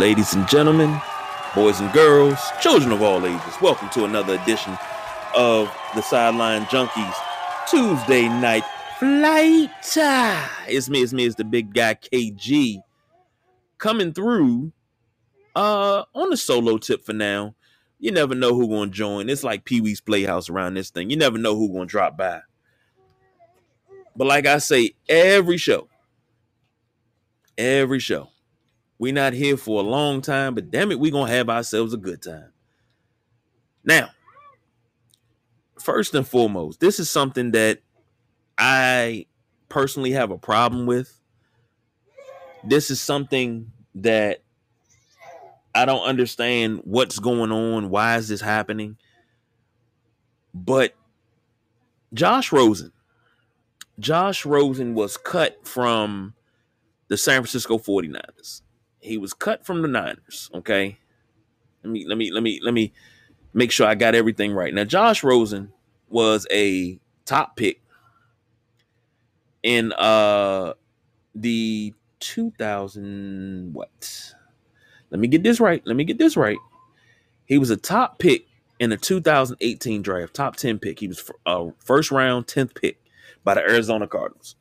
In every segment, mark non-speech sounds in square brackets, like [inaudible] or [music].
Ladies and gentlemen, boys and girls, children of all ages, welcome to another edition of the Sideline Junkies Tuesday night flight. It's me, it's me, it's the big guy KG coming through uh on a solo tip for now. You never know who gonna join. It's like Pee Wee's Playhouse around this thing. You never know who gonna drop by. But like I say, every show, every show, we not here for a long time, but damn it, we're gonna have ourselves a good time. Now, first and foremost, this is something that I personally have a problem with. This is something that I don't understand what's going on. Why is this happening? But Josh Rosen, Josh Rosen was cut from the San Francisco 49ers. He was cut from the Niners. Okay. Let me let me let me let me make sure I got everything right. Now, Josh Rosen was a top pick in uh the 2000 what? Let me get this right. Let me get this right. He was a top pick in the 2018 draft, top 10 pick. He was a uh, first round 10th pick by the Arizona Cardinals.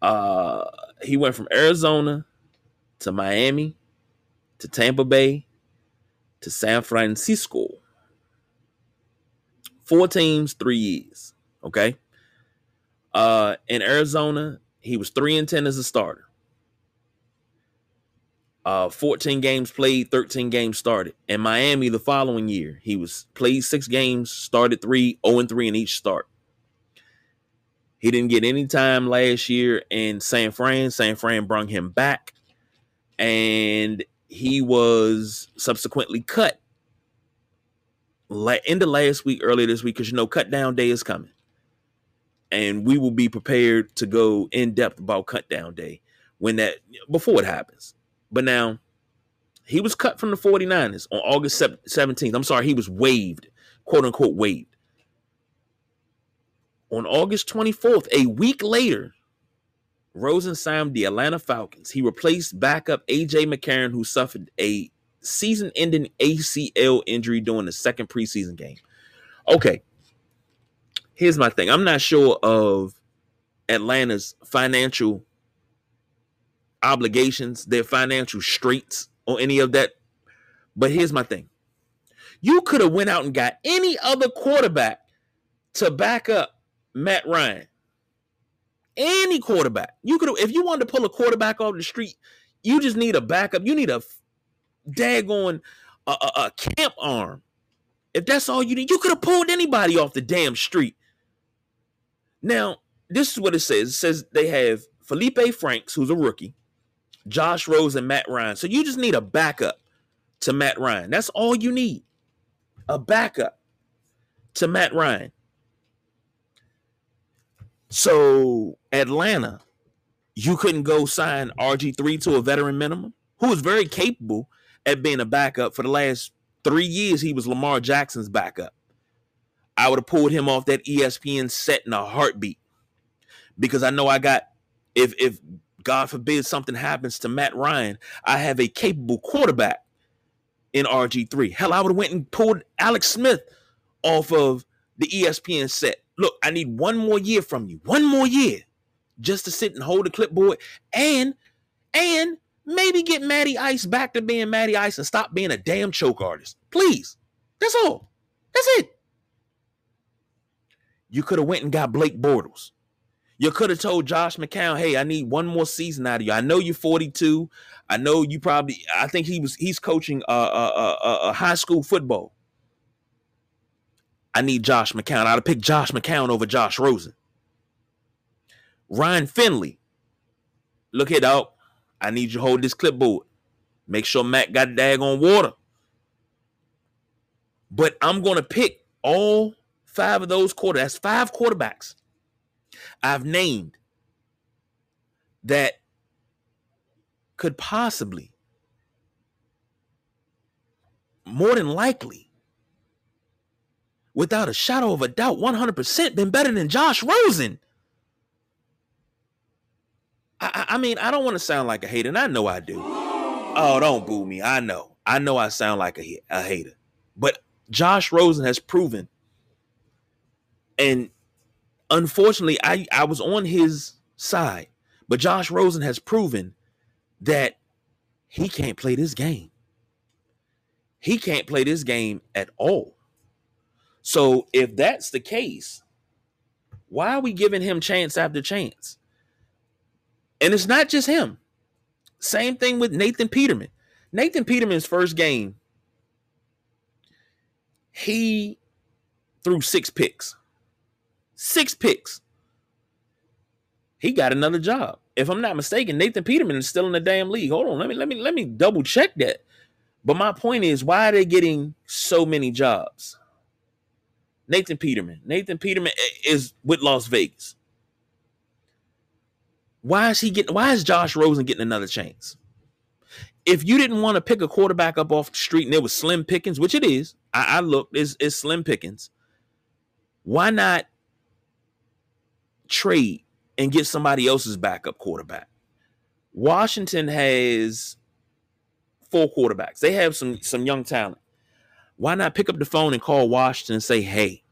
Uh he went from Arizona to Miami, to Tampa Bay, to San Francisco. Four teams, three years. Okay. Uh, in Arizona, he was three and ten as a starter. Uh, 14 games played, 13 games started. In Miami the following year, he was played six games, started three, 0 and 3 in each start. He didn't get any time last year in San Fran. San Fran brought him back and he was subsequently cut in the last week, earlier this week, because you know, cut down day is coming. And we will be prepared to go in depth about cut down day when that before it happens. But now he was cut from the 49ers on August 17th. I'm sorry, he was waived, quote unquote, waived. On August 24th, a week later, Rosen signed the Atlanta Falcons. He replaced backup AJ McCarron, who suffered a season ending ACL injury during the second preseason game. Okay. Here's my thing. I'm not sure of Atlanta's financial obligations, their financial straits, or any of that. But here's my thing. You could have went out and got any other quarterback to back up Matt Ryan. Any quarterback. You could if you wanted to pull a quarterback off the street, you just need a backup. You need a daggone a, a, a camp arm. If that's all you need, you could have pulled anybody off the damn street. Now, this is what it says. It says they have Felipe Franks, who's a rookie, Josh Rose, and Matt Ryan. So you just need a backup to Matt Ryan. That's all you need. A backup to Matt Ryan. So Atlanta, you couldn't go sign RG3 to a veteran minimum, who was very capable at being a backup for the last three years. He was Lamar Jackson's backup. I would have pulled him off that ESPN set in a heartbeat because I know I got if if God forbid something happens to Matt Ryan, I have a capable quarterback in RG3. Hell, I would have went and pulled Alex Smith off of the ESPN set look, I need one more year from you, one more year, just to sit and hold the clipboard and and maybe get Matty Ice back to being Matty Ice and stop being a damn choke artist. Please. That's all. That's it. You could have went and got Blake Bortles. You could have told Josh McCown, "Hey, I need one more season out of you. I know you're 42. I know you probably. I think he was. He's coaching a uh, uh, uh, uh, high school football. I need Josh McCown. I'd have picked Josh McCown over Josh Rosen. Ryan Finley. Look here, dog. I need you to hold this clipboard. Make sure Matt got dag on water. But I'm going to pick all five of those quarterbacks. That's five quarterbacks I've named that could possibly, more than likely, without a shadow of a doubt, 100% been better than Josh Rosen. I, I mean, I don't want to sound like a hater, and I know I do. Oh, don't boo me. I know. I know I sound like a, a hater. But Josh Rosen has proven, and unfortunately, I, I was on his side, but Josh Rosen has proven that he can't play this game. He can't play this game at all. So if that's the case, why are we giving him chance after chance? And it's not just him. Same thing with Nathan Peterman. Nathan Peterman's first game, he threw six picks. Six picks. He got another job. If I'm not mistaken, Nathan Peterman is still in the damn league. Hold on, let me let me let me double check that. But my point is, why are they getting so many jobs? Nathan Peterman. Nathan Peterman is with Las Vegas. Why is he getting why is Josh Rosen getting another chance? If you didn't want to pick a quarterback up off the street and it was slim pickings, which it is, I, I looked, it's, it's slim pickings. Why not trade and get somebody else's backup quarterback? Washington has four quarterbacks. They have some some young talent. Why not pick up the phone and call Washington and say, hey,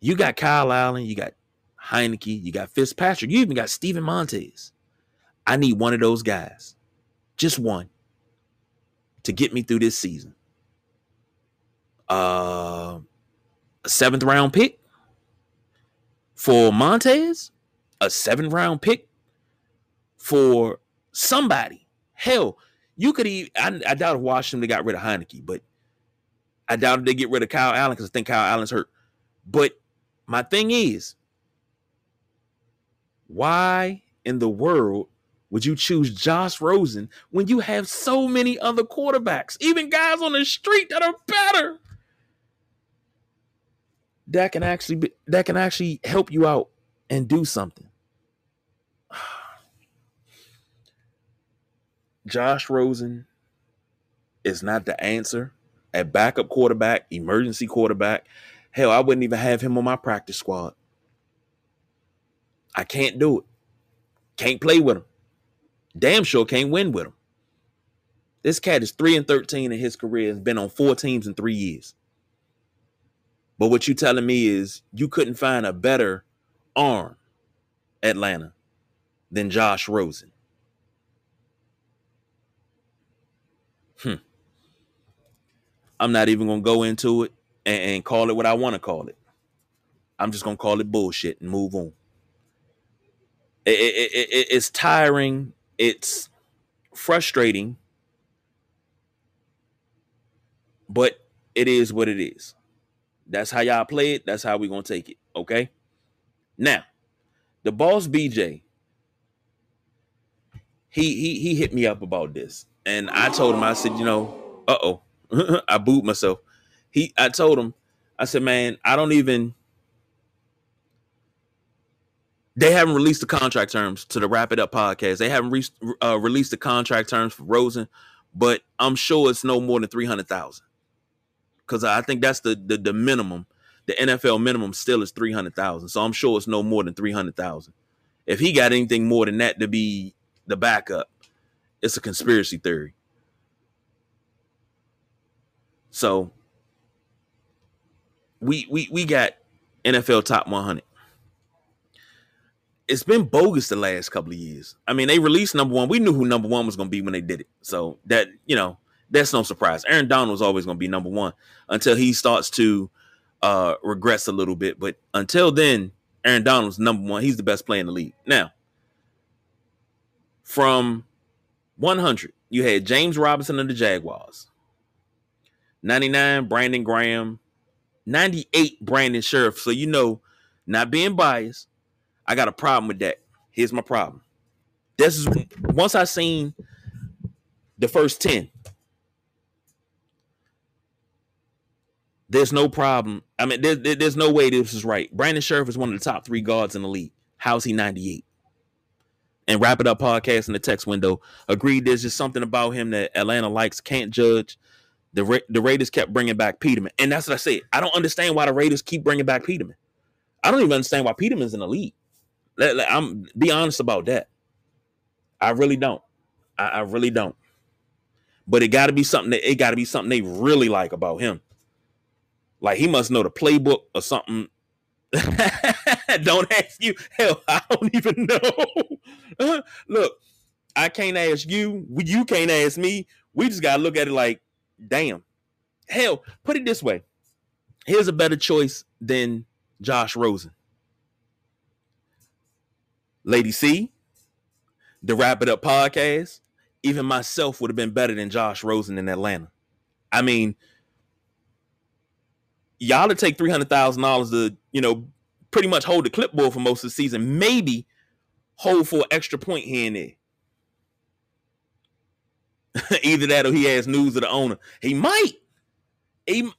you got Kyle Allen, you got Heinicke, you got Fitzpatrick, you even got Steven Montez. I need one of those guys, just one, to get me through this season. Uh, a seventh round pick for Montez, a seventh round pick for somebody. Hell, you could even, I, I doubt if Washington got rid of Heinicke, but I doubt if they get rid of Kyle Allen because I think Kyle Allen's hurt. But my thing is, why in the world would you choose Josh Rosen when you have so many other quarterbacks, even guys on the street that are better? That can actually be, that can actually help you out and do something. Josh Rosen is not the answer at backup quarterback, emergency quarterback. Hell, I wouldn't even have him on my practice squad. I can't do it. Can't play with him. Damn sure can't win with him. This cat is 3 and 13 in his career, has been on four teams in three years. But what you telling me is you couldn't find a better arm, Atlanta, than Josh Rosen. Hmm. I'm not even gonna go into it and, and call it what I want to call it. I'm just gonna call it bullshit and move on. It, it, it, it's tiring. It's frustrating, but it is what it is. That's how y'all play it. That's how we gonna take it. Okay. Now, the boss BJ, he he he hit me up about this. And I told him, I said, you know, uh oh, [laughs] I booed myself. He, I told him, I said, man, I don't even. They haven't released the contract terms to the Wrap It Up podcast. They haven't re- uh, released the contract terms for Rosen, but I'm sure it's no more than three hundred thousand. Because I think that's the, the the minimum. The NFL minimum still is three hundred thousand. So I'm sure it's no more than three hundred thousand. If he got anything more than that to be the backup, it's a conspiracy theory. So we we we got NFL top 100. It's been bogus the last couple of years. I mean, they released number one. We knew who number one was going to be when they did it. So that you know, that's no surprise. Aaron Donald was always going to be number one until he starts to uh regress a little bit. But until then, Aaron Donald's number one. He's the best player in the league. Now, from 100, you had James Robinson of the Jaguars. 99, Brandon Graham. 98, Brandon Scherff. So you know, not being biased, I got a problem with that. Here's my problem. This is once I seen the first 10. There's no problem. I mean, there, there's no way this is right. Brandon Scherff is one of the top three guards in the league. How's he 98? And wrap it up podcast in the text window agreed there's just something about him that Atlanta likes can't judge. The Ra- the Raiders kept bringing back Peterman, and that's what I said. I don't understand why the Raiders keep bringing back Peterman. I don't even understand why Peterman's in the league. Let, let, I'm be honest about that. I really don't. I, I really don't. But it got to be something that it got to be something they really like about him. Like he must know the playbook or something. [laughs] [laughs] don't ask you. Hell, [laughs] I don't even know. [laughs] Look, I can't ask you. You can't ask me. We just gotta look at it like, damn. Hell, put it this way. Here's a better choice than Josh Rosen. Lady C, the Wrap It Up podcast, even myself would have been better than Josh Rosen in Atlanta. I mean, y'all to take three hundred thousand dollars to you know pretty much hold the clipboard for most of the season, maybe hold for an extra point here and there. [laughs] Either that or he has news of the owner. He might. He,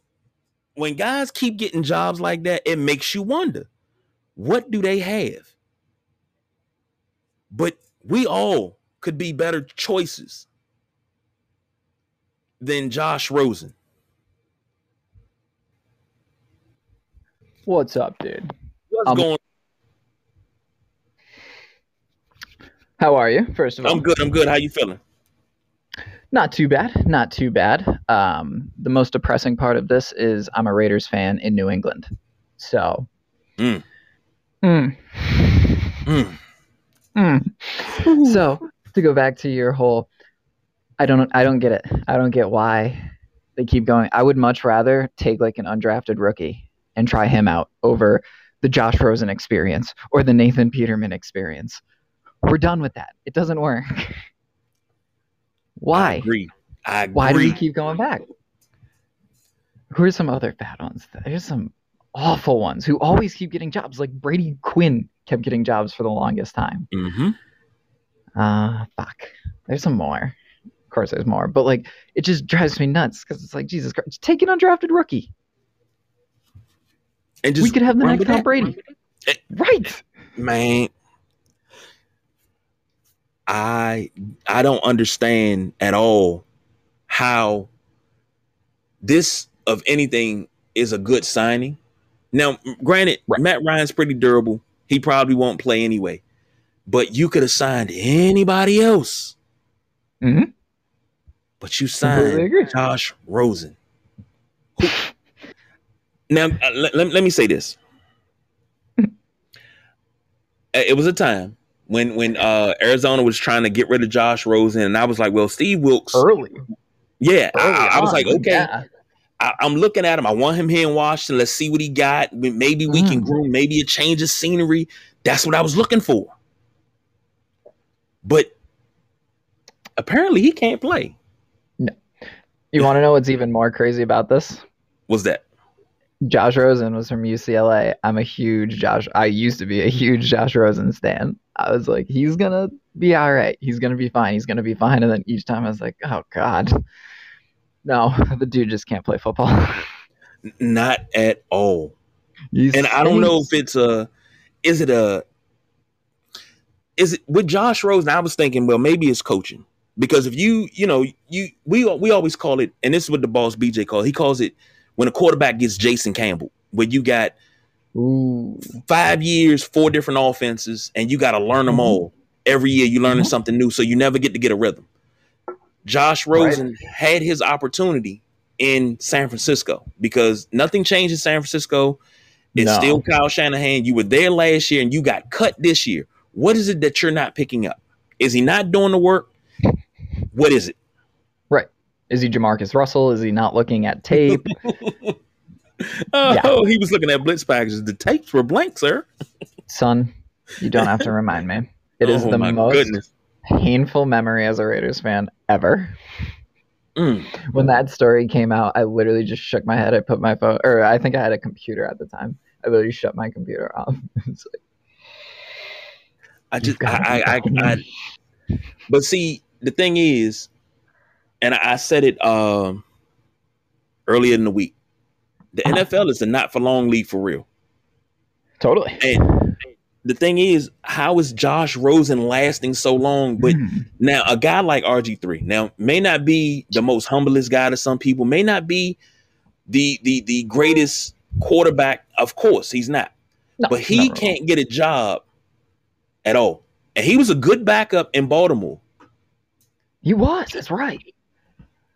when guys keep getting jobs like that, it makes you wonder what do they have? But we all could be better choices than Josh Rosen. What's up, dude? What's Um, going How are you? First of all, I'm good. I'm good. How you feeling? not too bad. Not too bad. Um, the most depressing part of this is I'm a Raiders fan in New England, so. Mm. Mm. Mm. Mm. So to go back to your whole, I don't, I don't get it. I don't get why they keep going. I would much rather take like an undrafted rookie and try him out over the Josh Rosen experience or the Nathan Peterman experience. We're done with that. It doesn't work. [laughs] I Why? agree. I agree. Why do we keep going back? Who are some other bad ones? There's some awful ones who always keep getting jobs. Like Brady Quinn kept getting jobs for the longest time. hmm Uh, fuck. There's some more. Of course, there's more, but like it just drives me nuts because it's like Jesus Christ. Take an undrafted rookie. And just we could have the next Tom. Brady. Eh. Right. man i i don't understand at all how this of anything is a good signing now granted Right. matt ryan's pretty durable he probably won't play anyway but you could have signed anybody else Mhm. but you signed josh rosen Who- now uh, let, let, let me say this [laughs] Uh, it was a time when when uh Arizona was trying to get rid of Josh Rosen, and I was like, well, Steve Wilks, Early. yeah, I, Early I- I was like, okay, yeah. I, I'm looking at him. I want him here in Washington. Let's see what he got. Maybe we can Mm. groom. Maybe a change of scenery. That's what I was looking for. But apparently, he can't play. No. You want to know what's even more crazy about this? Was that? Josh Rosen was from UCLA. I'm a huge Josh. I used to be a huge Josh Rosen stan. I was like, he's gonna be all right. He's gonna be fine. He's gonna be fine. And then each time I was like, oh god, no, [laughs] the dude just can't play football. Not at all. He and I don't know if it's a, is it a, is it with Josh Rosen? I was thinking, well, maybe it's coaching because if you, you know, you we we always call it, and this is what the boss BJ calls. He calls it when a quarterback gets Jason Campbell, where you got Ooh, five years, four different offenses, and you got to learn them Mhm. all. Every year, you learning Mhm. something new, so you never get to get a rhythm. Josh Right. Rosen had his opportunity in San Francisco because nothing changed in San Francisco. It's No. still Kyle Shanahan. You were there last year and you got cut this year. What is it that you're not picking up? Is he not doing the work? What is it? Is he Jamarcus Russell? Is he not looking at tape? [laughs] Oh, Yeah. he was looking at blitz packages. The tapes were blank, sir. Son, you don't have to remind me. It is oh, the most goodness. painful memory as a Raiders fan ever. Mm. when that story came out, I literally just shook my head. I put my phone, or I think I had a computer at the time. I literally shut my computer off. [laughs] It's like, I just, I, I, I, I, but see, the thing is, and I, I said it um earlier in the week. The Uh-huh. NFL is a not for long league for real. totally. And the thing is, how is Josh Rosen lasting so long? But Mm. now a guy like RG3 now may not be the most humblest guy to some people, may not be the the the greatest quarterback. Of course, he's not. No, but he not at all. can't get a job at all. And he was a good backup in Baltimore. He was. That's right.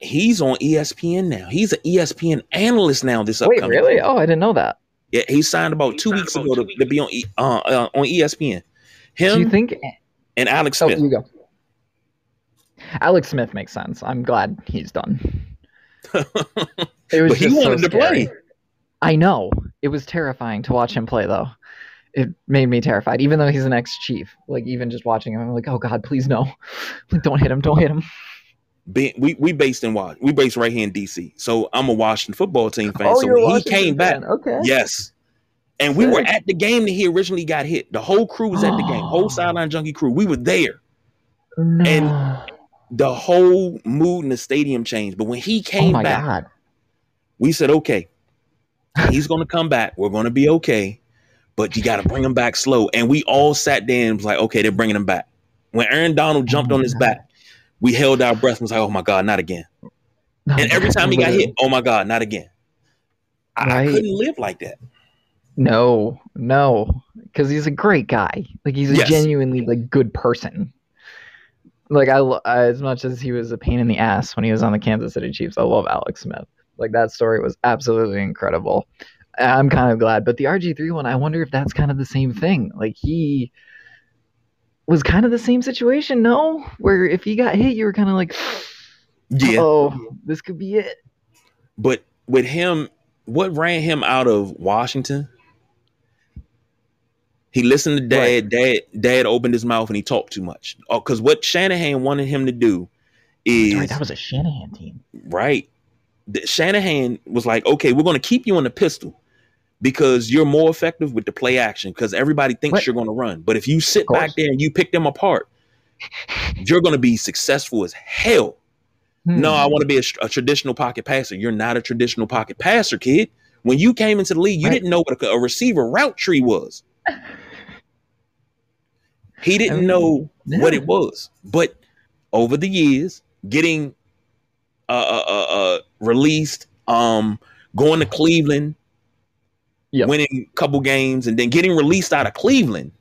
He's on ESPN now. He's an ESPN analyst now. This upcoming. Wait, upcoming. really? Oh, I didn't know that. Yeah, he signed about two weeks ago to, to be on E- uh, uh, on ESPN. Him Do you think? and Alex Oh, Smith. you go. Alex Smith makes sense. I'm glad he's done. [laughs] It was but he just so to scary. play. I know. It was terrifying to watch him play, though. It made me terrified, even though he's an ex-chief. Like even just watching him, I'm like, oh God, please no! [laughs] Like don't hit him! Don't hit him! Be- we we based in Wash. We based right here in DC. So I'm a Washington football team fan. Oh, so when he Washington came back. Okay. yes. And we were at the game that he originally got hit. The whole crew was at the game. Whole [gasps] sideline junkie crew. We were there. No. And- The whole mood in the stadium changed. But when he oh came my back, God! we said, okay, he's going to come back. We're going to be okay. But you got to bring him back slow. And we all sat there and was like, okay, they're bringing him back. When Aaron Donald oh jumped Oh on his God. back, we held our breath and was like, oh my God, not again. No, And every time he got hit, oh my God, not again. I, I couldn't live like that. No, no, because he's a great guy. Like he's a Yes. genuinely like good person. Like I, I, as much as he was a pain in the ass when he was on the Kansas City Chiefs, I love Alex Smith. Like that story was absolutely incredible. I'm kind of glad, but the RG3 one, I wonder if that's kind of the same thing. Like he was kind of the same situation, no? Where if he got hit, you were kind of like, Yeah. oh, this could be it. But with him, what ran him out of Washington? He listened to dad. Dad, dad opened his mouth and he talked too much. Oh, because what Shanahan wanted him to do is Right, that was a Shanahan team. right. The- Shanahan was like, okay, we're going to keep you on the pistol because you're more effective with the play action because everybody thinks Right. you're going to run. But if you sit back there and you pick them apart, you're going to be successful as hell. No, Hmm. I want to be a, a traditional pocket passer. You're not a traditional pocket passer, kid. When you came into the league, you Right. didn't know what a, a receiver route tree was. He didn't mean, know what it was. But over the years, getting uh, uh, uh, uh, released, um, going to Cleveland, Yep. winning a couple games, and then getting released out of Cleveland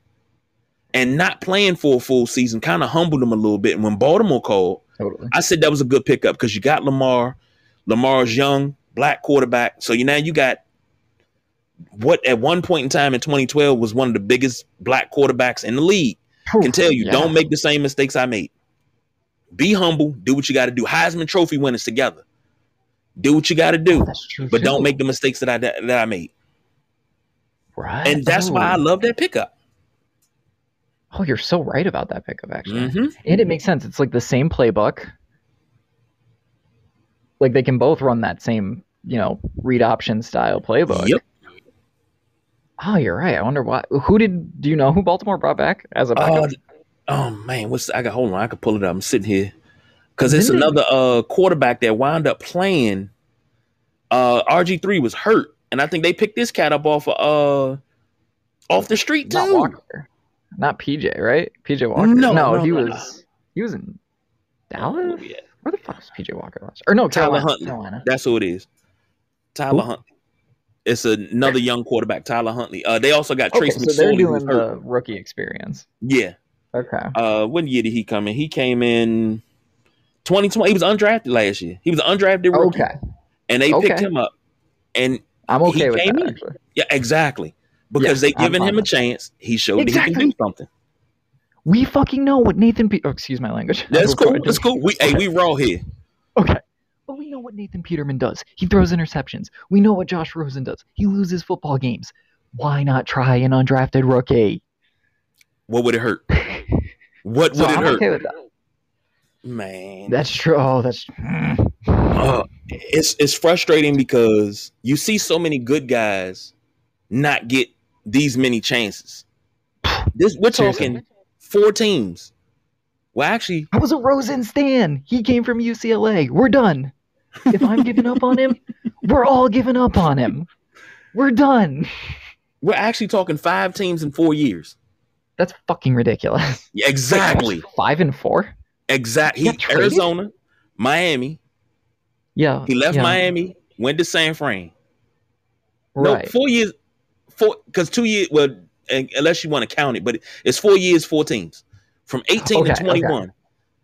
and not playing for a full season kind of humbled him a little bit. And when Baltimore called, Totally. I said that was a good pickup because you got Lamar. Lamar's young, black quarterback. So you now you got what at one point in time in 2012 was one of the biggest black quarterbacks in the league. Can tell you, Yeah. don't make the same mistakes I made. Be humble, do what you got to do. Heisman Trophy winners together. Do what you got to do, Oh, that's true. but don't make the mistakes that I that I made. Right. And that's why I Oh. love that pickup. Oh, you're so right about that pickup, actually. Mhm. And it makes sense. It's like the same playbook. Like they can both run that same, you know, read option style playbook. Yep. Oh, you're right. I wonder why. Who did? Do you know who Baltimore brought back as a backup? Uh, oh man, what's I got? Hold on, I could pull it up. I'm sitting here because it's another uh quarterback that wound up playing. Uh, RG three was hurt, and I think they picked this cat up off of uh off the street too. Not. Walker. Not PJ, right? PJ Walker. No, no, no, he no, was. He was in Oh, Dallas. yeah. Where the fuck was PJ Walker last? Or no, Tyler. Huntley. Carolina. That's who it is. Tyler? Huntley. It's another young quarterback, Tyler Huntley. Uh, they also got Okay, Trace so they're doing the rookie experience. Yeah. Okay. Uh, what year did he come in? He came in 2020. He was undrafted last year. He was undrafted rookie, Okay. and they picked him up. And I'm He okay with that. in. Actually. Yeah, exactly. Because Yeah, they I'm given him a chance. He showed that he can do something. We fucking know what Nathan. Pe- oh, excuse my language. [laughs] That's cool. That's cool. We hey, we raw here. Okay. But we know what Nathan Peterman does. He throws interceptions. We know what Josh Rosen does. He loses football games. Why not try an undrafted rookie? What would it hurt? [laughs] What So would it I'm hurt? okay with that. Man, That's true. Oh, that's. uh, it's it's frustrating because you see so many good guys not get these many chances. This we're talking four teams. Well, actually, I was a Rosen stan. He came from UCLA. We're done. If I'm giving up on him, [laughs] we're all giving up on him. We're done. we're actually talking five teams in four years. That's fucking ridiculous. Yeah, exactly. Five and four. Exactly. Arizona, Miami. Yeah. He left yeah, Miami, went to San Fran. No, four years, four because two years. Well, and- unless you want to count it, but it's four years, four teams, from eighteen Okay, to twenty-one.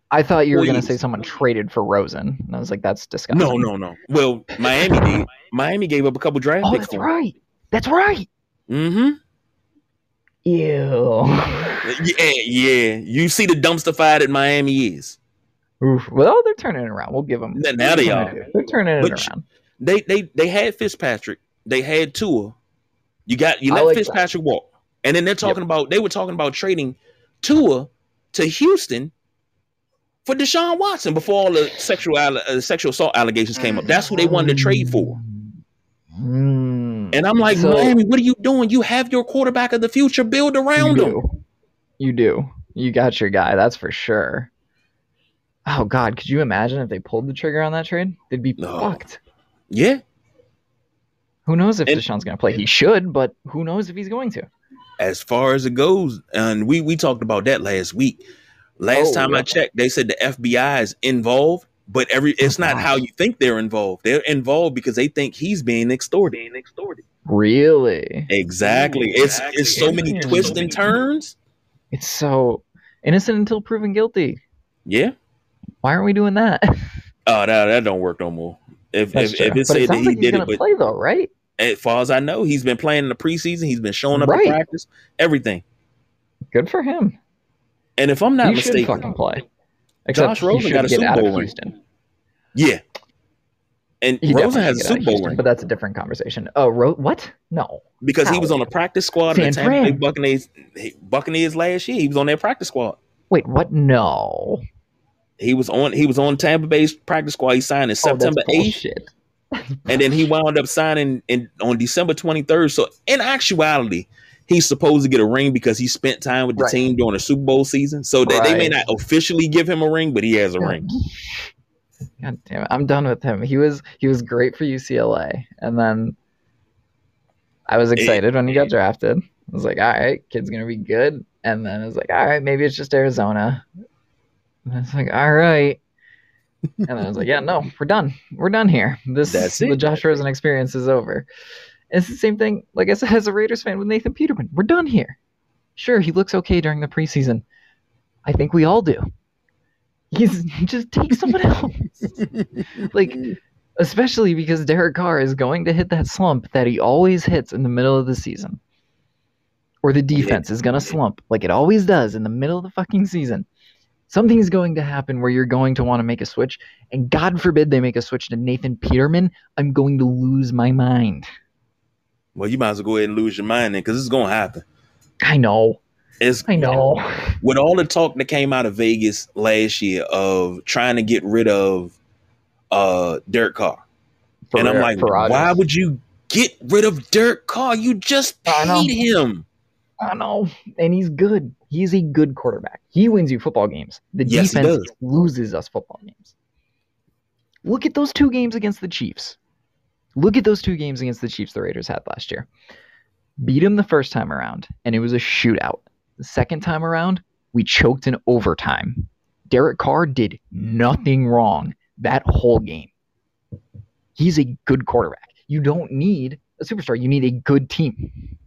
I thought you were going to say someone traded for Rosen. And I was like, that's disgusting. No, no, no. Well, Miami did. Miami gave up a couple draft Oh, picks. that's right. That's right. Mm-hmm. Ew. Yeah, yeah. You see the dumpster fire that Miami is. Oof. Well, they're turning it around. We'll give them. Now- now they are. They're turning it But around. They they they had Fitzpatrick. They had Tua. You got you let like that. Fitzpatrick walk, and then they're talking about they were talking about trading Tua to Houston for Deshaun Watson before all the sexual uh, sexual assault allegations came up. That's who they wanted to trade for. Mm. And I'm like, So- Miami, what are you doing? You have your quarterback of the future. Build you around him. You do. You got your guy. That's for sure. Oh God, could you imagine if they pulled the trigger on that trade? They'd be No. fucked. Yeah. Who knows if And- Deshaun's going to play? He should, but who knows if he's going to? as far as it goes, and we we talked about that last week. Last Oh, time I checked, they said the FBI is involved, but every it's oh, not gosh. how you think they're involved. They're involved because they think he's being extorted. Being extorted. Really? Exactly. It's it's so many Interesting. twists and turns. It's so innocent until proven guilty. Yeah. Why aren't we doing that? [laughs] Oh, that that don't work no more. If That's if, true. if it said it that he like did it, but play though, right? as far as I know, he's been playing in the preseason. He's been showing up Right. at practice, everything. Good for him. And if I'm not he mistaken, fucking play. Josh Rosen got a Super Bowl ring. Yeah. And He Rosen has a should get out Super Bowl Houston, ring but that's a different conversation. Oh, Ro- what? No. because he was on the practice squad of the Tampa Bay. Buccaneers. Buccaneers last year. He was on their practice squad. Wait, what? No. He was on. He was on Tampa Bay's practice squad. He signed in oh, September oh, eighth, bullshit. [laughs] and then he wound up signing in on December twenty third. So in actuality, he's supposed to get a ring because he spent time with the Right. team during the Super Bowl season. So they, they may not officially give him a ring, but he has a ring. [laughs] God damn it! I'm done with him. He was he was great for UCLA, and then I was excited when he got drafted. I was like, all right, kid's gonna be good. And then I was like, all right, maybe it's just Arizona. And I was like, all right. And then I was like, yeah, no, we're done. We're done here. This That's the it. Josh Rosen experience is over. It's the same thing, like I said, as a Raiders fan with Nathan Peterman. We're done here. Sure, he looks okay during the preseason. I think we all do. He's [laughs] just take someone else. [laughs] like, especially because Derek Carr is going to hit that slump that he always hits in the middle of the season. Or the defense is going to slump like it always does in the middle of the fucking season. Something's going to happen where you're going to want to make a switch, and God forbid they make a switch to Nathan Peterman. I'm going to lose my mind. Well, you might as well go ahead and lose your mind then, because it's gonna happen. I know. It's I know. with all the talk that came out of Vegas last year of trying to get rid of uh Derek Carr. For, and I'm like, why would you get rid of Derek Carr? You just I know. him. I know. And he's good. He's a good quarterback. He wins you football games. The Yes, defense loses us football games. Look at those two games against the Chiefs. Look at those two games against the Chiefs the Raiders had last year. Beat them the first time around, and it was a shootout. The second time around, we choked in overtime. Derek Carr did nothing wrong that whole game. He's a good quarterback. You don't need a superstar, you need a good team.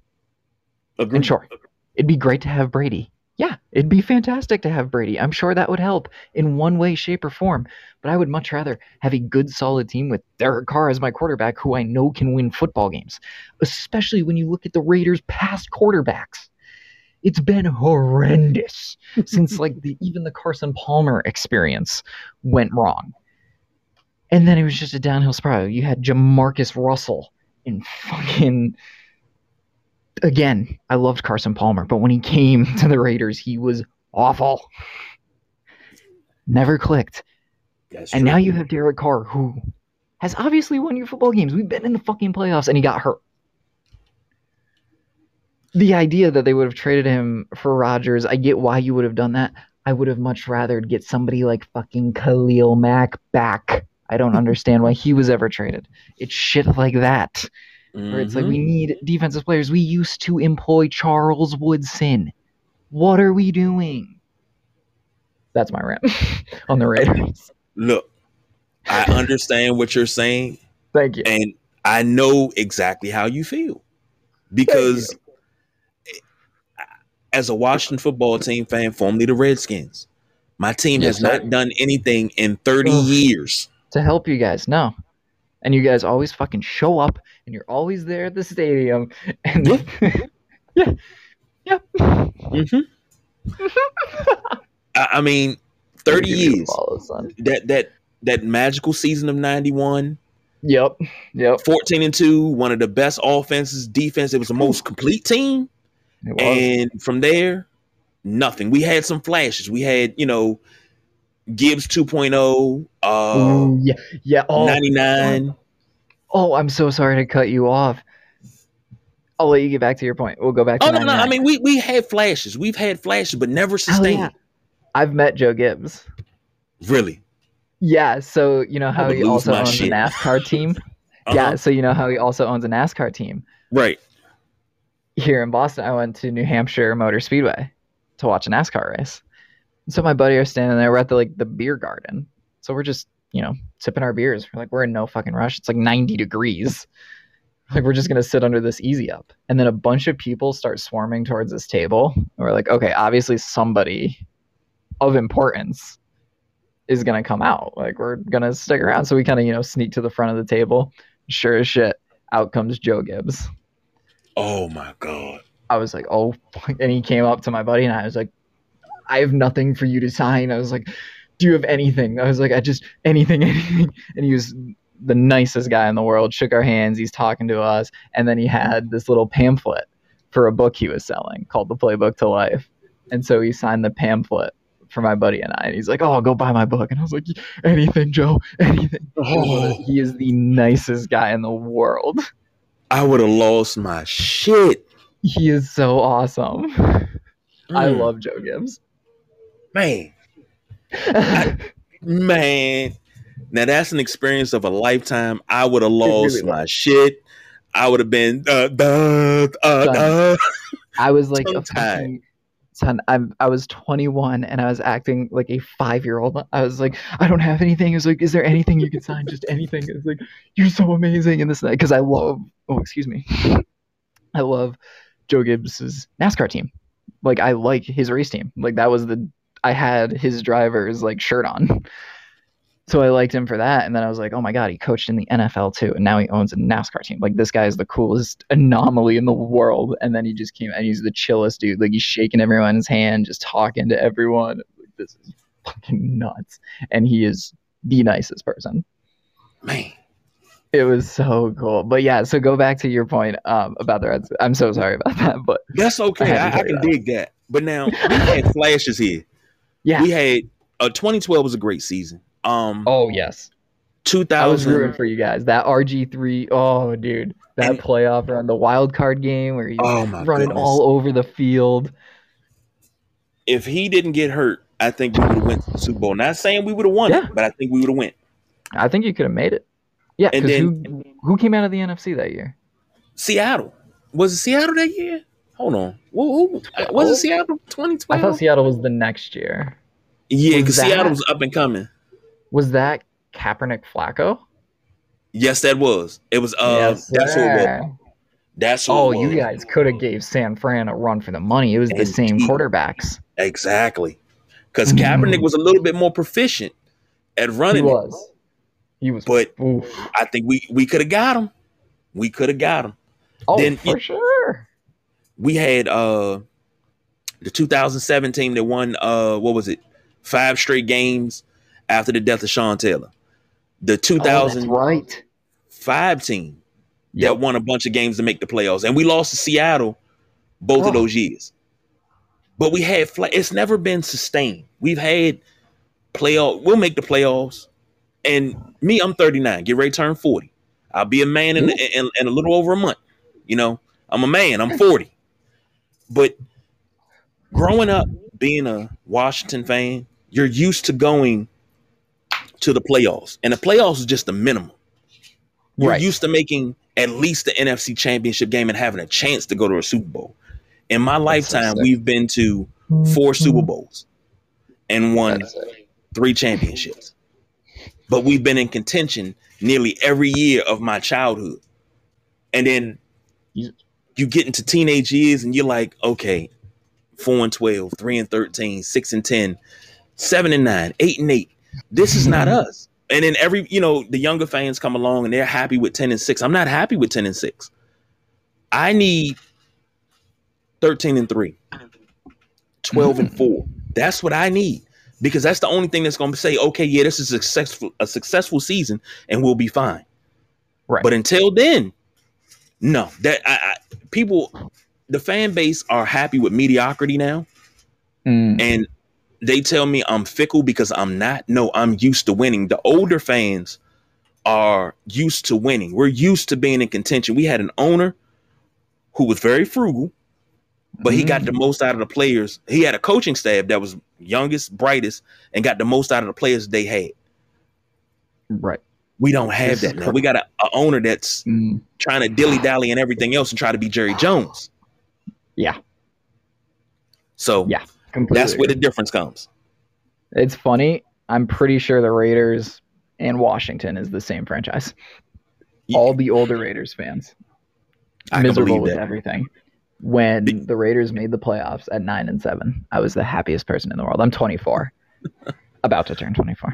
Agreed. And sure, it'd be great to have Brady. Yeah, it'd be fantastic to have Brady. I'm sure that would help in one way, shape, or form. But I would much rather have a good, solid team with Derek Carr as my quarterback, who I know can win football games. Especially when you look at the Raiders' past quarterbacks. It's been horrendous [laughs] since like the even the Carson Palmer experience went wrong. And then it was just a downhill spiral. You had Jamarcus Russell in fucking again, I loved Carson Palmer, but when he came [laughs] to the Raiders, he was awful. Never clicked. That's And true. now you have Derek Carr, who has obviously won you football games. We've been in the fucking playoffs, and he got hurt. The idea that they would have traded him for Rodgers, I get why you would have done that. I would have much rather get somebody like fucking Khalil Mack back. I don't [laughs] understand why he was ever traded. It's shit like that where it's like we mm-hmm. need defensive players. We used to employ Charles Woodson. What are we doing? That's my rant on the Raiders. [laughs] look, I understand what you're saying, Thank you. and I know exactly how you feel because as a Washington football team fan, formerly the Redskins, My team Yes, has not done anything in 30 Ugh. years. to help you guys. No. And you guys always fucking show up and you're always there at the stadium. [laughs] And yeah. [laughs] yeah. Mhm. [laughs] I, I mean, 30 Give you a years. follow, son. That that that magical season of 91, Yep. Yep. 14 and 2, one of the best offenses, defense. It was the most complete team. It was. And from there, nothing. We had some flashes. We had, you know, Gibbs 2.0, uh, Ooh, yeah. Yeah. Oh, 99. oh, I'm so sorry to cut you off. I'll let you get back to your point. We'll go back to Oh no, no. I mean, we we had flashes. We've had flashes, but never Oh, sustained. yeah. I've met Joe Gibbs. Really. Yeah, so you know how he also owns shit. a NASCAR team? [laughs] Uh-huh. Yeah, so you know how he also owns a NASCAR team. Right. Here in Boston, I went to New Hampshire Motor Speedway to watch a NASCAR race. So my buddy are standing there. We're at the like the beer garden. So we're just, you know, sipping our beers. We're like, we're in no fucking rush. It's like 90 degrees. [laughs] Like we're just gonna sit under this easy up. And then a bunch of people start swarming towards this table. And we're like, okay, obviously somebody of importance is gonna come out. Like we're gonna stick around. So we kind of, you know, sneak to the front of the table. Sure as shit, out comes Joe Gibbs. Oh my god. I was like, oh, [laughs] and he came up to my buddy and I was like, I have nothing for you to sign. I was like, do you have anything? I was like, I just anything, [laughs] anything. And he was the nicest guy in the world. Shook our hands. He's talking to us, and then he had this little pamphlet for a book he was selling called The Playbook to Life. And so he signed the pamphlet for my buddy and I. And he's like, oh, go buy my book. And I was like, anything, Joe, anything. Oh, He is the nicest guy in the world. I would have lost my shit. He is so awesome. I Mm, love Joe Gibbs. Man. [laughs] Man. Now that's an experience of a lifetime. I would have lost really my shit. I would have been uh, uh, uh, Son. uh. I was like a Tongue-tied. fucking son. I'm I was 21 and I was acting like a five year old. I was like, I don't have anything. I was like, is there anything you can sign? Just anything. It's like, you're so amazing and this and that. Because I love. Oh, excuse me. I love Joe Gibbs's NASCAR team. Like I like his race team. Like that was the I had his driver's like shirt on. So I liked him for that. And then I was like, oh my God, he coached in the NFL too. And now he owns a NASCAR team. Like this guy is the coolest anomaly in the world. And then he just came and he's the chillest dude. Like he's shaking everyone's hand, just talking to everyone. Like, this is fucking nuts. And he is the nicest person. Man. It was so cool. But yeah, so go back to your point um, about the Reds. I'm so sorry about that. But That's okay. I I, I can that. dig that. But now we had flashes here. Yeah. We had uh 2012 was a great season. Um Oh, yes. 2000 I was rooting for you guys. That RG3. Oh, dude. That And- playoff run, the wild card game where he's Oh running goodness. all over the field. if he didn't get hurt, I think we would have went to the Super Bowl. Not saying we would have won Yeah. it, but I think we would have went. I think you could have made it. Yeah, because who who came out of the NFC that year? Seattle. Was it Seattle that year? Hold on. Who, who, was it Seattle 2012? I thought Seattle was the next year. yeah, because that- Seattle was up and coming. Was that Kaepernick Flacco? Yes, that was. It was. Uh, that's who it was. That's who Oh, it you guys could have gave San Fran a run for the money. It was the same Indeed. quarterbacks. exactly. Because Mm. Kaepernick was a little bit more proficient at He running, it, was. He was. but Oof. I think we we could have got him. We could have got him. Oh, then for it- sure. We had uh the 2007 team that won uh what was it five straight games after the death of Sean Taylor. The Oh, that's 2005 right. team Yep. that won a bunch of games to make the playoffs, and we lost to Seattle both Oh. of those years. But we had fla- it's never been sustained. We've had playoff. We'll make the playoffs, and me, I'm 39. Get ready to turn 40. I'll be a man in, in, in a little over a month. You know, I'm a man. I'm 40. But growing up, being a Washington fan, you're used to going to the playoffs, and the playoffs is just the minimum. You're Right. used to making at least the NFC Championship game and having a chance to go to a Super Bowl. In my That's so lifetime, we've been to four Super Bowls and won three championships. But we've been in contention nearly every year of my childhood. And then you get into teenage years and you're like, okay, 4 and 12, 3 and 13, 6 and 10, seven and nine, eight and eight. This is not mm-hmm. us. And then every, you know, the younger fans come along and they're happy with 10 and 6. I'm not happy with 10 and 6. I need 13 and 3, 12 and mm-hmm. 4. That's what I need because that's the only thing that's going to say, okay, yeah, this is a successful a successful season and we'll be fine. Right. But until then, no. That I, I, people, the fan base are happy with mediocrity now, Mm. and they tell me I'm fickle because I'm not. No, I'm used to winning. The older fans are used to winning. We're used to being in contention. We had an owner who was very frugal, but he got the most out of the players. He had a coaching staff that was youngest, brightest, and got the most out of the players they had. Right. We don't have that now. We got a, a owner that's Mm. trying to dilly dally and everything else and try to be Jerry Jones. Yeah. So Yeah. Completely. that's where the difference comes. It's funny. I'm pretty sure the Raiders and Washington is the same franchise. Yeah. All the older Raiders fans I miserable with that. everything. When Be- the Raiders made the playoffs at nine and seven, I was the happiest person in the world. I'm 24, [laughs] about to turn 24.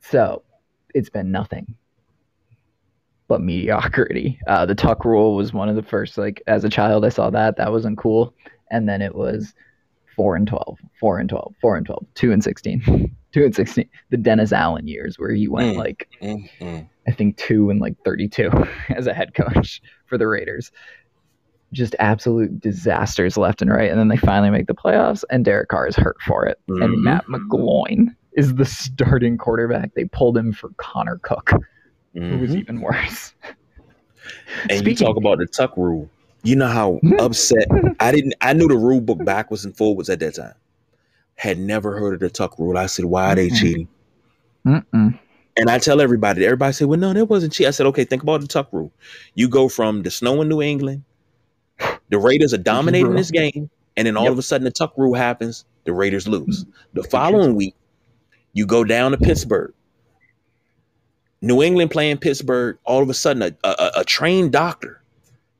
So it's been nothing but mediocrity. Uh, the Tuck rule was one of the first. Like as a child, I saw that. That wasn't cool. And then it was four and 12, four and 12, four and 12, two and 16, [laughs] two and 16. The Dennis Allen years where he went Mm. like Mm-mm. I think two and like 32 [laughs] as a head coach for the Raiders. Just absolute disasters left and right. And then they finally make the playoffs, and Derek Carr is hurt for it. Mhm. And Matt McGloin is the starting quarterback. They pulled him for Connor Cook, who was Mhm. even worse. And you talk about the tuck rule. You know how [laughs] upset I didn't. I knew the rule book backwards and forwards at that time. Had never heard of the tuck rule. I said, "Why are they Mhm. cheating?" Mm-mm. And I tell everybody. Everybody said, "Well, no, that wasn't cheat." I said, "Okay, think about the tuck rule. You go from the snow in New England. The Raiders are [laughs] dominating this game, and then all Yep. of a sudden the tuck rule happens. The Raiders lose. The following week, you go down to Pittsburgh. New England playing Pittsburgh. All of a sudden, a, a, a trained doctor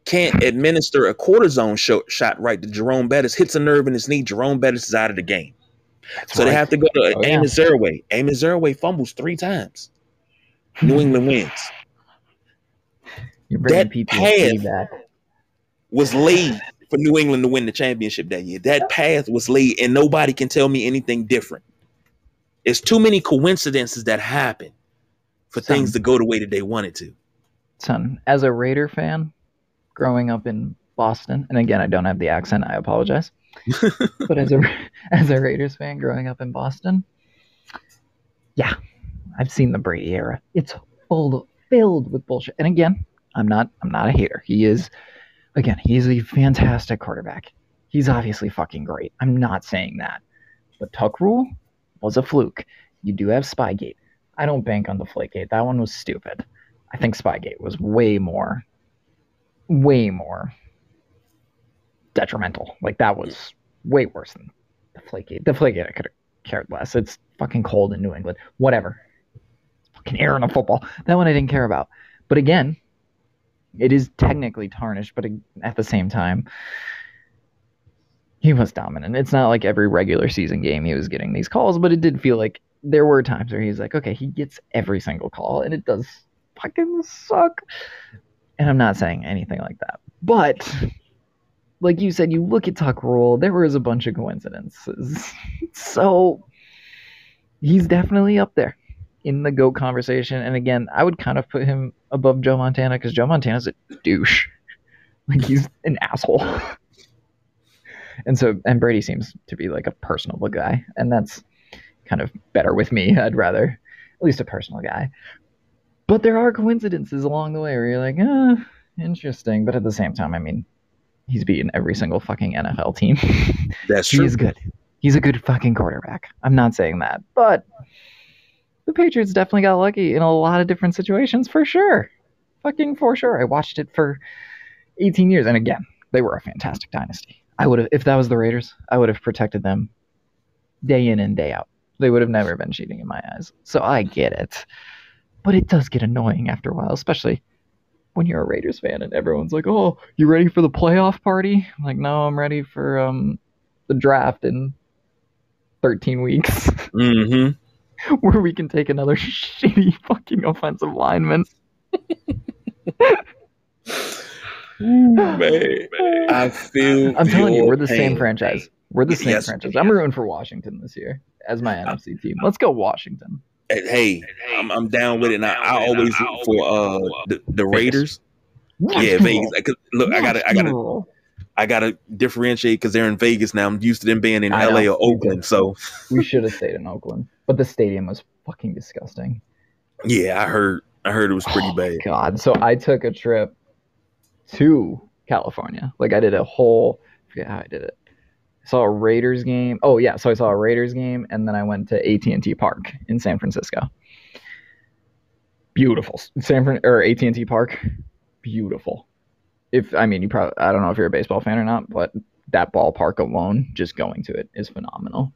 can't administer a cortisone sho- shot right to Jerome Bettis. Hits a nerve in his knee. Jerome Bettis is out of the game. That's So they have to go to Oh, yeah. Amos Zereoué. Amos Zereoué fumbles three times. New England wins. You're bringing that path- Was laid for New England to win the championship that year. That path was laid, and nobody can tell me anything different. It's too many coincidences that happen for Son. things to go the way that they wanted to. Son, as a Raider fan, growing up in Boston, and again, I don't have the accent. I apologize. [laughs] but as a as a Raiders fan growing up in Boston, yeah, I've seen the Brady era. It's full filled with bullshit. And again, I'm not I'm not a hater. He is again, he's a fantastic quarterback. He's obviously fucking great. I'm not saying that. But Tuck Rule was a fluke. You do have Spygate. I don't bank on Deflategate. That one was stupid. I think Spygate was way more way more detrimental. Like that was way worse than the Flakegate. The Deflategate, I could have cared less. It's fucking cold in New England. Whatever. It's fucking air in a football. That one I didn't care about. But again, it is technically tarnished, but at the same time, he was dominant. It's not like every regular season game he was getting these calls, but it did feel like there were times where he's like, okay, he gets every single call, and it does fucking suck. And I'm not saying anything like that. But like you said, you look at Tuck Rule, there was a bunch of coincidences. [laughs] so he's definitely up there in the GOAT conversation. And again, I would kind of put him above Joe Montana because Joe Montana's a douche. [laughs] Like he's an asshole. [laughs] and so and Brady seems to be like a personable guy. And that's kind of better with me. [laughs] I'd rather at least a personal guy. But there are coincidences along the way where you're like, ah, interesting. But at the same time, I mean, he's beaten every single fucking NFL team. [laughs] That's true. is good. He's a good fucking quarterback. I'm not saying that, but the Patriots definitely got lucky in a lot of different situations for sure. Fucking for sure. I watched it for 18 years, and again, they were a fantastic dynasty. I would have, if that was the Raiders, I would have protected them day in and day out. They would have never been cheating in my eyes. So I get it, but it does get annoying after a while, especially when you're a Raiders fan and everyone's like, "Oh, you ready for the playoff party?" I'm like, no, I'm ready for um the draft in 13 weeks. [laughs] Mm-hmm. where we can take another [laughs] shitty fucking offensive lineman. [laughs] Mm. man, I feel. I'm telling you, we're the same franchise. We're the same Yes, franchise. I'm rooting for Washington this year as my uh, NFC team. Uh, Let's go Washington. Hey, Hey, I'm, I'm down with it. And I, I always root uh, for uh the, the Raiders. Yeah, Vegas. 'Cause Look, I gotta, I gotta, I gotta differentiate because they're in Vegas now. I'm used to them being in I LA know, or. Oakland. So We should have stayed in Oakland, but the stadium was fucking disgusting. yeah, I heard, I heard it was pretty Oh, bad. God, so I took a trip to California. Like I did a whole. I forget how I did it. I saw a Raiders game. Oh yeah, so I saw a Raiders game, and then I went to AT and T Park in San Francisco. Beautiful, San Fran or AT and T Park, beautiful. If I mean you probably I don't know if you're a baseball fan or not, but that ballpark alone, just going to it is phenomenal.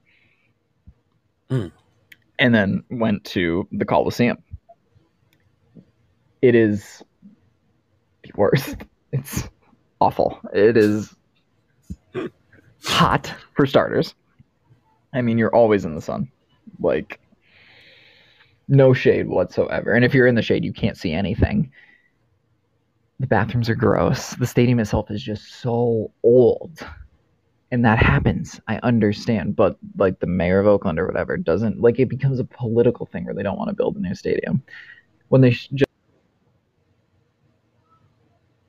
Hmm. And then went to the Coliseum. It is the worst. It's awful. It is hot for starters. I mean, you're always in the sun. Like no shade whatsoever. And if you're in the shade, you can't see anything. The bathrooms are gross. The stadium itself is just so old. And that happens. I understand. But like the mayor of Oakland or whatever doesn't like it becomes a political thing where they don't want to build a new stadium. When they sh- just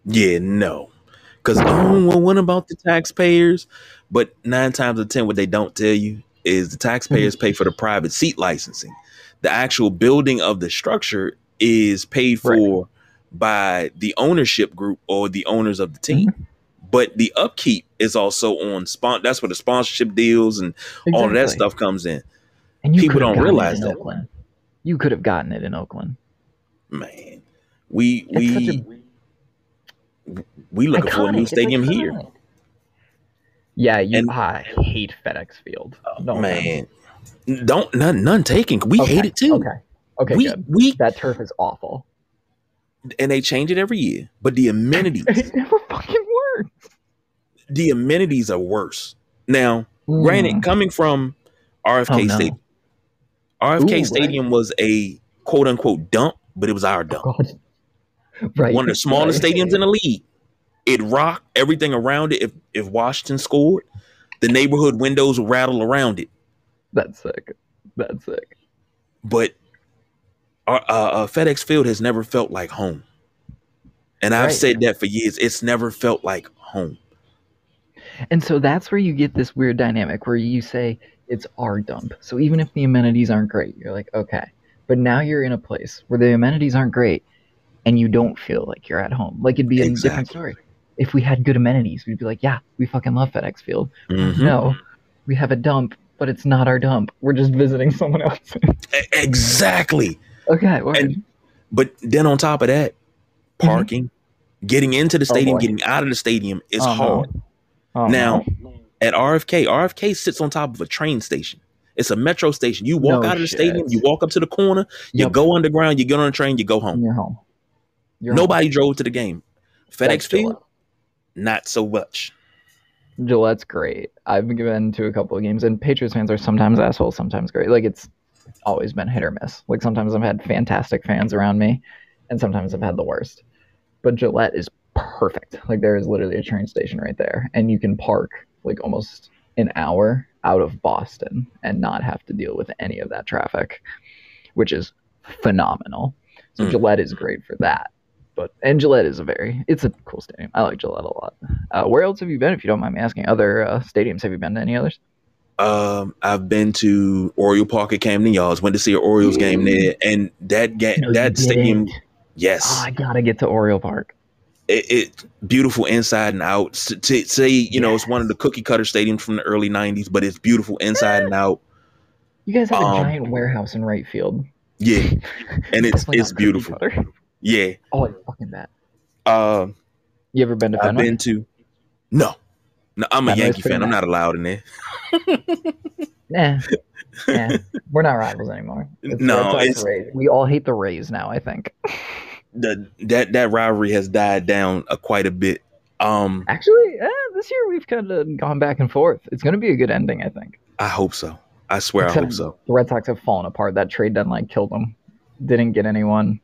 Yeah, no. Because oh, well, what about the taxpayers? But nine times out of ten, what they don't tell you is the taxpayers [laughs] pay for the private seat licensing. The actual building of the structure is paid Right. for by the ownership group or the owners of the team. Mm-hmm. But the upkeep is also on spon. That's where the sponsorship deals and all of that stuff comes in. And you people don't realize that. Oakland. You could have gotten it in Oakland. Man, we we we looking for a new stadium here. Yeah, you. And- I hate FedEx Field. Oh, no Man, don't none none taken. We Okay, hate it too. Okay. Okay. we good. we That turf is awful. and they change it every year. But the amenities, [laughs] It never fucking works. the amenities are worse. Now, hmm. granted, coming from RFK Oh, no. Stadium, RFK Ooh, Stadium was a quote unquote dump, but it was our dump. Oh, God. [laughs] Right. One of the smallest right. stadiums in the league. It rocked everything around it. If if Washington scored, the neighborhood windows would rattle around it. That's sick. That's sick. But our, uh, uh, FedEx Field has never felt like home, and I've Right. said that for years. It's never felt like home. And so that's where you get this weird dynamic where you say it's our dump. So even if the amenities aren't great, you're like, okay. But now you're in a place where the amenities aren't great and you don't feel like you're at home. Like it'd be a different story. If we had good amenities, we'd be like, yeah, we fucking love FedEx Field. Mhm. No, we have a dump, but it's not our dump. We're just visiting [laughs] someone else. Exactly. okay. And- But then on top of that, parking, getting into the Mm-hmm. Oh, stadium, getting out of the stadium is Oh, no. hard. Oh, now. At RFK, RFK sits on top of a train station. It's a metro station. You walk No out of the shit. stadium, you walk up to the corner, you Yep. go underground, you get on a train, you go home. you're home. You're Nobody drove to the game. FedEx That's Field. Not so much. Gillette's great. I've been to a couple of games, and Patriots fans are sometimes assholes, sometimes great. Like it's always been hit or miss. Like sometimes I've had fantastic fans around me, and sometimes I've had the worst. But Gillette is perfect. Like there is literally a train station right there, and you can park like almost an hour out of Boston and not have to deal with any of that traffic, which is phenomenal. So Mm. Gillette is great for that. But and Gillette is a very it's a cool stadium. I like Gillette a lot. Uh, where else have you been? If you don't mind me asking, other uh, stadiums have you been to any others? Um, I've been to Oriole Park at Camden Yards. Went to see an Orioles game there, and that game, No, that stadium, didn't. yes, Oh, I gotta get to Oriole Park. it, it beautiful inside and out. S- To say, you know, it's one of the cookie cutter stadiums from the early '90s, but it's beautiful inside and out. You guys have a Um, giant warehouse in right field. Yeah, and [laughs] it's it's beautiful. Yeah. Oh, fucking bet. Um, You ever been to I've Fenway? been to. No, no, I'm a Fenway's Yankee fan. I'm not allowed in there. Nah, [laughs] nah, we're not rivals anymore. It's, No, it's it's- we all hate the Rays now. I think. [laughs] The that that rivalry has died down uh, quite a bit. Um, Actually, eh, this year we've kind of gone back and forth. It's going to be a good ending, I think. I hope so. I swear, I hope so. The Red Sox have fallen apart. That trade deadline killed them. Didn't get anyone.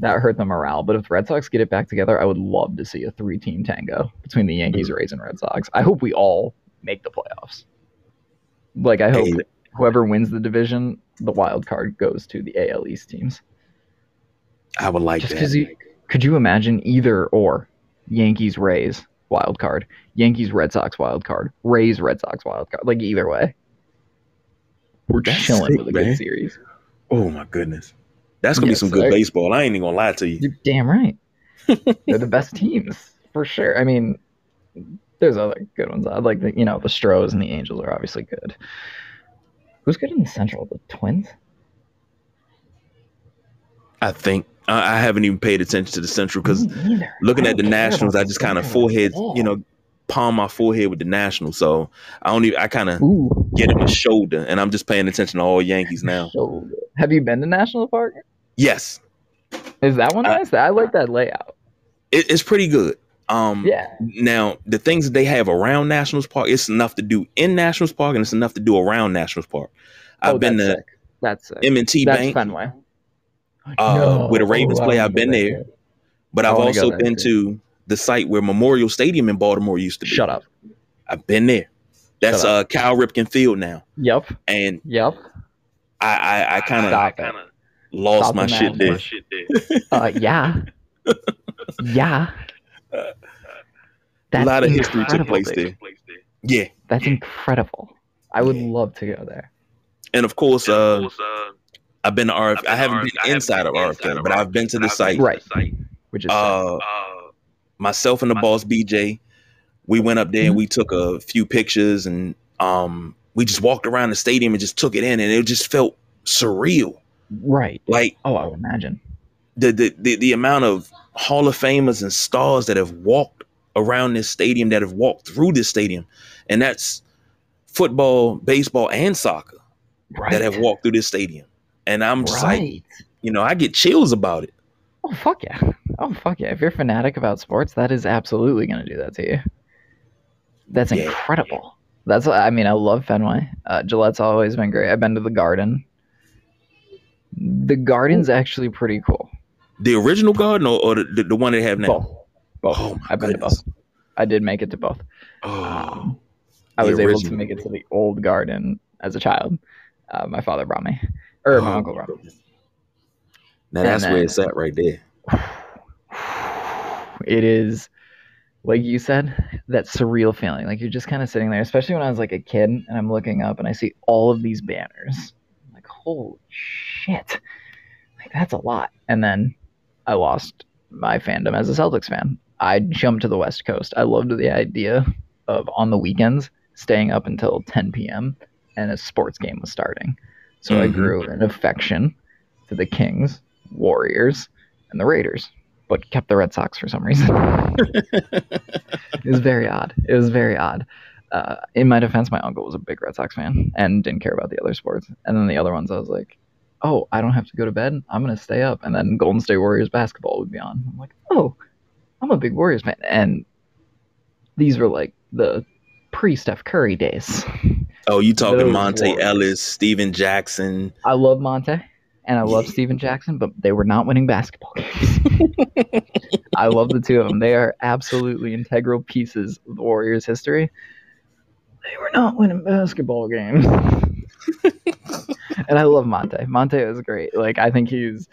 That hurt the morale. But if the Red Sox get it back together, I would love to see a three-team tango between the Yankees, mm-hmm. Rays, and Red Sox. I hope we all make the playoffs. Like I hope Hey. whoever wins the division, the wild card goes to the AL East teams. I would like Just that. you could you imagine either or Yankees Rays wild card, Yankees Red Sox wild card, Rays Red Sox wild card, like either way. We're That's chilling sick, with a man. good series. Oh my goodness, that's gonna Yes, be some good baseball. I ain't even gonna lie to you. You're damn right. [laughs] They're the best teams for sure. I mean, there's other good ones. I like the you know the Stros and the Angels are obviously good. Who's good in the Central? The Twins. I think I, I haven't even paid attention to the Central because looking at the Nationals, I just kind of forehead, you know, palm my forehead with the Nationals. So I don't even. I kind of get in my shoulder, and I'm just paying attention to all Yankees now. Good. Have you been to National Park? Yes, Is that one I- nice? I like that layout. it, it's pretty good. Um, Yeah. Now the things that they have around Nationals Park, it's enough to do in Nationals Park, and it's enough to do around Nationals Park. I've oh, been to sick. That's. M&T That's Bank, Fenway. uh, where the Ravens I play. I've been there, but I've also been too. to the site where Memorial Stadium in Baltimore used to be. Shut up. I've been there. That's uh Cal Ripken Field now, Yep. and Yep. I I, I kind of Stop it. lost Stop my the shit there. [laughs] Uh, yeah. [laughs] yeah. a lot of history took place there. Yeah, That's incredible. I would Yeah. love to go there. and of course, uh, I've been to RF. I haven't been inside of RFK, but I've been to the site. Right. Which is sick. Uh, myself and the boss BJ, we went up there and we took a few pictures and um we just walked around the stadium and just took it in and it just felt surreal. Right. Like Oh, I would imagine. the the the, the amount of Hall of Famers and stars that have walked around this stadium, that have walked through this stadium, and that's football, baseball, and soccer Right. that have walked through this stadium. And I'm just like, you know, I get chills about it. Oh fuck yeah! Oh fuck yeah! If you're a fanatic about sports, that is absolutely going to do that to you. That's Yeah. incredible. That's I mean I love Fenway. Uh, Gillette's always been great. I've been to the Garden. The Garden's actually pretty cool. The original garden or, or the, the, the one they have now? Both. Both. Oh my I've been to both. I did make it to both. Oh, Um, I the was able to make it to the old garden as a child. Uh, my father brought me, or my Oh, uncle brought me. Now And that's where it's at right there. [sighs] it is like you said that surreal feeling like you're just kind of sitting there especially when i was like a kid and i'm looking up and i see all of these banners I'm like holy shit like that's a lot and then i lost my fandom as a celtics fan i jumped to the west coast i loved the idea of on the weekends staying up until 10 p.m and a sports game was starting so i Mhm. grew an affection to the kings warriors and the raiders but kept the Red Sox for some reason. [laughs] it was very odd. It was very odd. Uh, in my defense, my uncle was a big Red Sox fan and didn't care about the other sports. And then the other ones, I was like, oh, I don't have to go to bed. I'm going to stay up. And then Golden State Warriors basketball would be on. I'm like, oh, I'm a big Warriors fan. And these were like the pre Steph Curry days. Oh, you talking Those Monta Warriors. Ellis, Stephen Jackson. I love Monta and I love Stephen Jackson, but they were not winning basketball games. [laughs] I love the two of them. They are absolutely integral pieces of the Warriors' history. They were not winning basketball games. and I love Monta. Monta is great. Like I think he's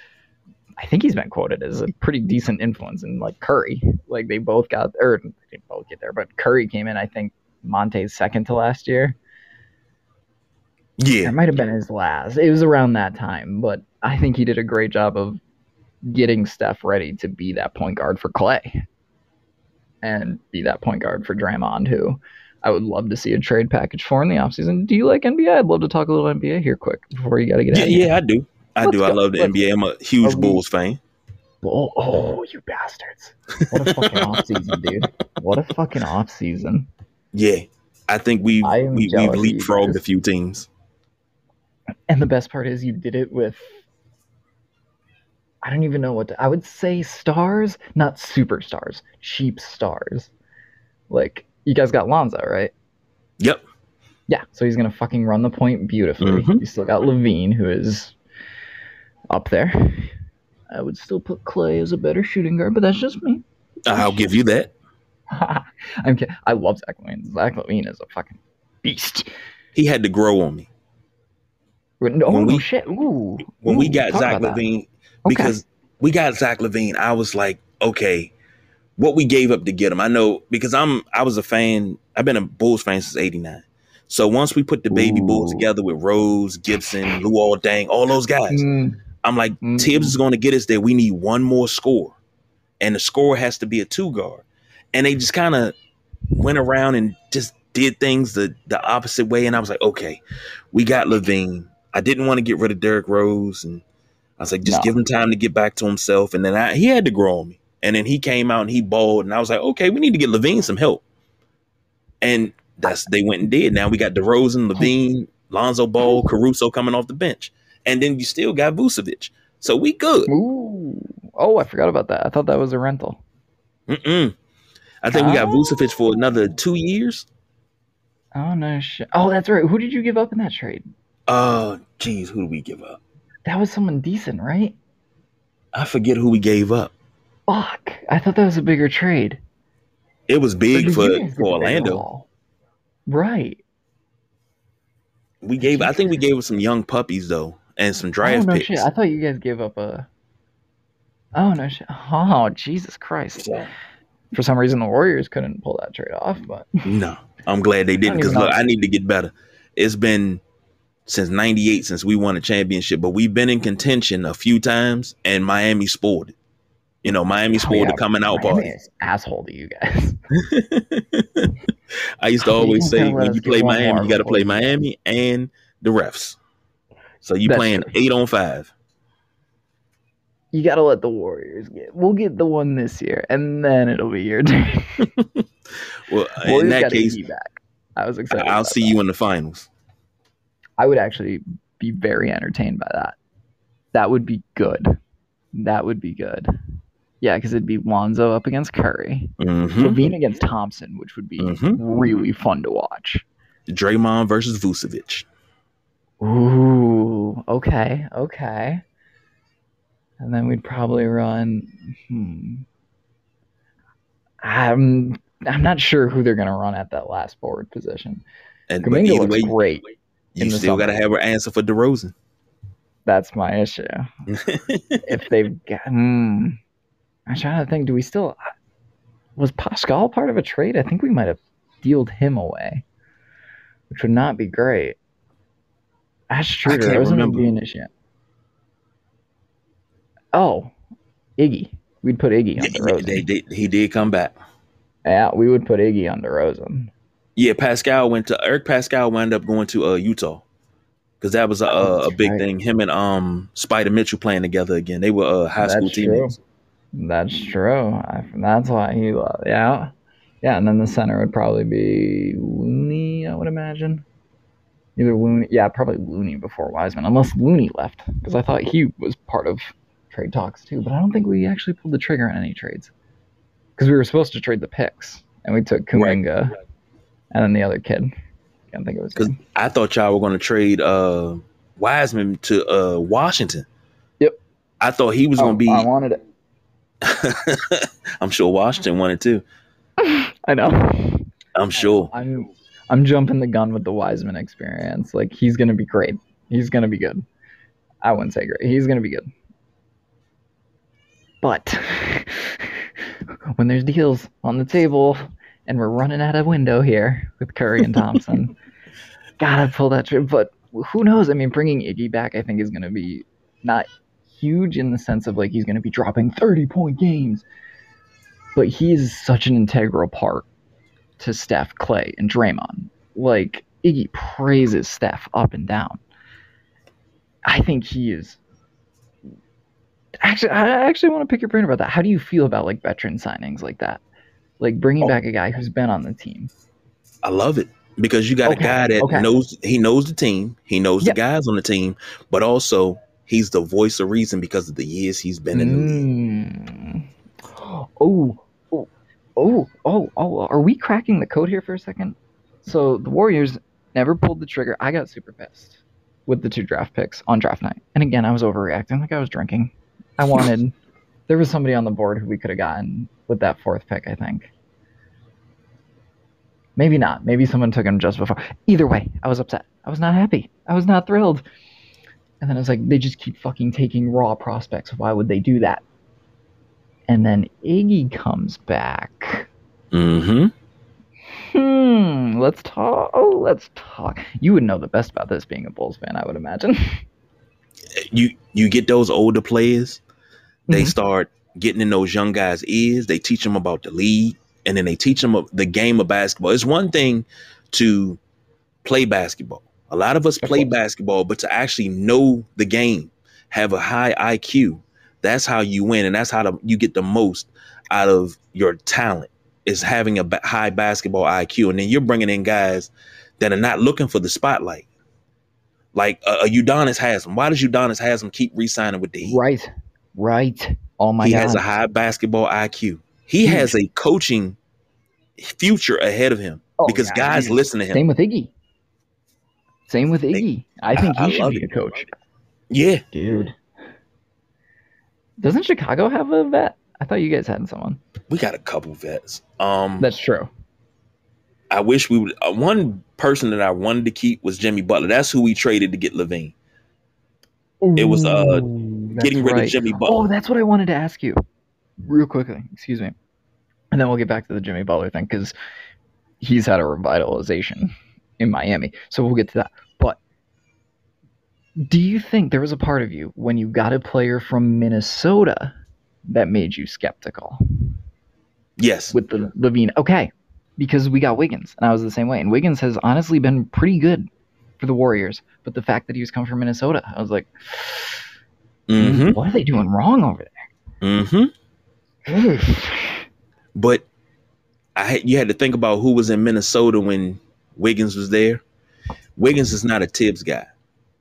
I think he's been quoted as a pretty decent influence in like Curry. Like they both got or they didn't both get there, but Curry came in, I think Monta's second to last year. Yeah, It might have been his last. It was around that time, but I think he did a great job of getting Steph ready to be that point guard for Clay and be that point guard for Draymond, who I would love to see a trade package for in the offseason. Do you like NBA? I'd love to talk a little NBA here quick before you got to get yeah, out. here. yeah. I do. I Let's do. I love the Let's- NBA. I'm a huge we- Bulls fan. Oh, oh, you bastards. What a fucking [laughs] offseason, dude. What a fucking offseason. Yeah, I think we've I we, jealous we've leapfrogged a few teams. And the best part is you did it with I don't even know what to, I would say stars, not superstars, cheap stars. Like you guys got Lonzo, right? Yep. Yeah, so he's gonna fucking run the point beautifully. Mhm. You still got LaVine, who is up there. I would still put Clay as a better shooting guard, but that's just me. I'll give you that. [laughs] I'm kidding. I love Zach LaVine. Zach LaVine is a fucking beast. He had to grow on me No, When we- shit. Ooh. when we got Zach about that. LaVine Okay. because we got Zach LaVine. I was like, okay, what we gave up to get him. I know because I'm I was a fan. I've been a Bulls fan since '89. So once we put the baby Bulls together with Rose, Gibson, Luol Deng, all those guys, Mm, I'm like, Mm. Thibs is going to get us there. We need one more score, and the score has to be a two guard. And they just kind of went around and just did things the the opposite way. And I was like, okay, we got LaVine. I didn't want to get rid of Derrick Rose, and I was like, just No. give him time to get back to himself. And then I, he had to grow on me. And then he came out and he balled, and I was like, okay, we need to get LaVine some help. And that's they went and did. Now we got DeRozan, LaVine, Lonzo Ball, Caruso coming off the bench, and then you still got Vucevic. So we good. Ooh. Oh, I forgot about that. I thought that was a rental. Mm-mm. I think we got Oh. Vucevic for another two years. Oh no shit. Oh, that's right. Who did you give up in that trade? Oh, geez, who do we give up? That was someone decent, right? I forget who we gave up. Fuck. I thought that was a bigger trade. It was big for, you guys get for Orlando. Right. We gave, I think we gave us some young puppies though, and some draft oh no picks. shit. I thought you guys gave up a. Oh no shit. Oh Jesus Christ. So, For some reason, the Warriors couldn't pull that trade off, but no, I'm glad they [laughs] didn't because look. I need to get better. It's been since '98 since we won a championship, but we've been in contention a few times, and Miami spoiled it. You know, Miami Oh, spoiled yeah, the coming out Miami party. asshole to you guys. [laughs] [laughs] I used to always say when you play Miami, you got to play Miami and the refs. So you That's playing true. eight on five. You gotta let the Warriors get. We'll get the one this year, and then it'll be your turn. [laughs] Well, in that case, back. I was excited. I'll see that. you in the finals. I would actually be very entertained by that. That would be good. That would be good. Yeah, because it'd be Lonzo up against Curry, hmm LaVine against Thompson, which would be Mhm. really fun to watch. Draymond versus Vucevic. Ooh, okay, okay. And then we'd probably run. Hmm. I'm I'm not sure who they're gonna run at that last forward position. And either looks way, great. you still got to have an answer for DeRozan. That's my issue. [laughs] if they've got. Hmm. I'm trying to think. Do we still. Was Paschall part of a trade? I think we might have dealed him away, which would not be great. Ash Schroeder, wasn't remember. be an issue. Oh, Iggy. We'd put Iggy on DeRozan. they, they, he did come back. yeah, we would put Iggy on DeRozan. Yeah, Paschall went to Eric Paschall wound up going to uh, Utah because that was a, Oh, a, a big right. thing. Him and um Spida Mitchell playing together again. They were uh, high school That's true. That's true. I, that's why he loved. Yeah, yeah. And then the center would probably be Looney. I would imagine. Either Looney, yeah, probably Looney before Wiseman, unless Looney left, because I thought he was part of trade talks too. But I don't think we actually pulled the trigger on any trades, because we were supposed to trade the picks, and we took Kuminga, and then the other kid. Can't think of his Because. I thought y'all were going to trade uh, Wiseman to uh, Washington. Yep. I thought he was going Oh, to be. I wanted it. [laughs] I'm sure Washington wanted too. [laughs] I know. I'm sure. I'm I'm jumping the gun with the Wiseman experience. Like he's gonna be great. He's gonna be good. I wouldn't say great. He's gonna be good. But [laughs] when there's deals on the table and we're running out of window here with Curry and Thompson, gotta pull that trip. But who knows? I mean, bringing Iggy back, I think, is gonna be not huge in the sense of like he's gonna be dropping 30 point games, but he is such an integral part to Steph, Clay, and Draymond. Like Iggy praises Steph up and down. I think he is. Actually, I actually want to pick your brain about that. How do you feel about like veteran signings like that? Like bringing Oh. back a guy who's been on the team. I love it because you got Okay, a guy that okay. knows he knows the team, he knows Yep. the guys on the team, but also he's the voice of reason because of the years he's been in the league. Mm. Oh, oh, oh, oh, oh. Are we cracking the code here for a second? So the Warriors never pulled the trigger. I got super pissed with the two draft picks on draft night. And again, I was overreacting like I was drinking. I wanted [laughs] there was somebody on the board who we could have gotten with that fourth pick, I think. Maybe not. Maybe someone took him just before. Either way, I was upset. I was not happy. I was not thrilled. And then I was like, they just keep fucking taking raw prospects. Why would they do that? And then Iggy comes back. Mm-hmm. Hmm. Let's talk. Oh, let's talk. You would know the best about this being a Bulls fan, I would imagine. [laughs] You you get those older players, they Mhm. start getting in those young guys' ears. They teach them about the league, and then they teach them the game of basketball. It's one thing to play basketball. A lot of us play basketball, but to actually know the game, have a high IQ, that's how you win, and that's how you get the most out of your talent. Is having a high basketball IQ, and then you're bringing in guys that are not looking for the spotlight. Like a uh, Udonis Haslam. Why does Udonis Haslam keep re-signing with the Heat? right. Right. Oh my God. he god. has a high basketball IQ. He has a coaching future ahead of him Oh, because yeah, guys listen to him. Same with Iggy. Same with Iggy. I think I he should be it. a coach. Yeah, Dude. Doesn't Chicago have a vet? I thought you guys had someone. we got a couple vets. Um, That's true. I wish we would. Uh, one person that I wanted to keep was Jimmy Butler. That's who we traded to get LaVine. It was, uh, Getting rid right. of Jimmy Butler. Oh, that's what I wanted to ask you, real quickly. Excuse me, and then we'll get back to the Jimmy Butler thing because he's had a revitalization in Miami. So we'll get to that. But do you think there was a part of you when you got a player from Minnesota that made you skeptical yes, with the LaVine? Okay, because we got Wiggins, and I was the same way. And Wiggins has honestly been pretty good for the Warriors. But the fact that he was coming from Minnesota, I was like, mm-hmm, what are they doing wrong over mm-hmm. there? But I you had to think about who was in Minnesota when Wiggins was there. Wiggins is not a Thibs guy,